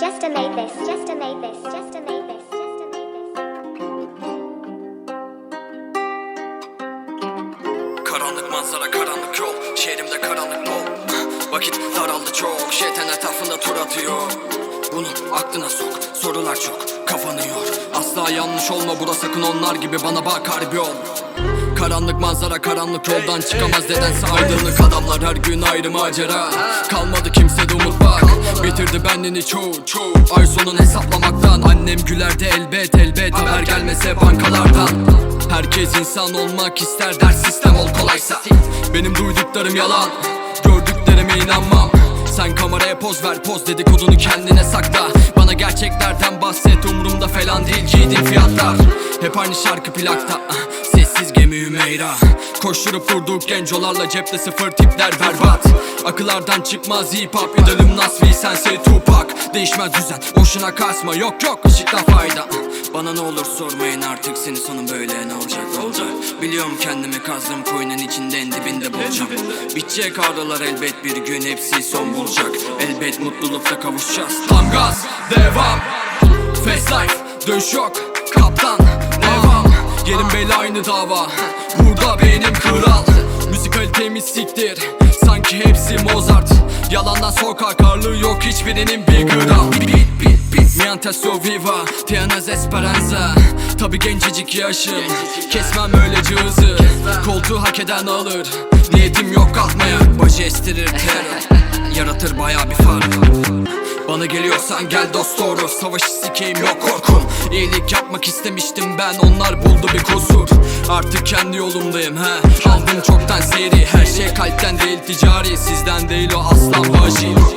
just a made this, just a made this, just a made this. Karanlık manzara karanlık yol. Şehrimde karanlık bol. Vakit daraldı çok. Şeytan etrafında tur atıyor. Bunu aklına sok. Sorular çok. Kafanı yor. Asla yanlış olma. Burada sakın onlar gibi. Bana bak harbi ol Karanlık manzara karanlık yoldan çıkamaz nedense aydınlık adamlar her gün ayrı macera. Kalmadı kimsede umut bak Bitirdi benliğini çoğu çoğu Ay sonunu hesaplamaktan Annem gülerdi elbet elbet. Haber gelmese bankalardan. Herkes insan olmak ister ders sistem ol kolaysa. Benim duyduklarım yalan Gördüklerime inanmam. Sen kameraya poz ver poz dedikodunu kendine sakla. Bana gerçeklerden bahset umurumda falan değil giydiğin fiyatlar. Hep aynı şarkı plakta Sessiz gemi Hümeyra Koşturup durduk gencolarla cepte sıfır tipler berbat. Akıllardan çıkmaz hip hop İdealim Nasvi Sensei Tupac. Değişmez düzen boşuna kasma. Yok yok ışıkta fayda. Bana ne olur sormayın artık senin sonun böyle ne olacak olacak? Biliyorum kendimi kazdım kuyunun içinde en dibinde bulacağım. Bitecek ağrılar elbet bir gün hepsi son bulacak. Elbet mutlulukta kavuşacağız. Tam gaz devam. Fast life dönüş yok kaptan Belli aynı dava. Burada benim kral. Müzikalitemiz siktir Sanki hepsi Mozart. Yalandan sokak ağırlığı yok hiçbirinin bir gram Bit bit bit Mi antes su viva Tienes esperanza. Tabi gencecik yaşım Kesmem öylece hızı Koltuğu hak eden alır. Niyetim yok kalkmaya. Başı estirir terör Yaratır baya bir fark. Bana geliyorsan gel dost doğru. Savaşı sikeyim yok korkum. İyilik yapmak istemiştim ben Onlar buldu bir kusur Artık kendi yolumdayım he. Aldım çoktan seri Her şey kalpten değil ticari Sizden değil o aslan vacil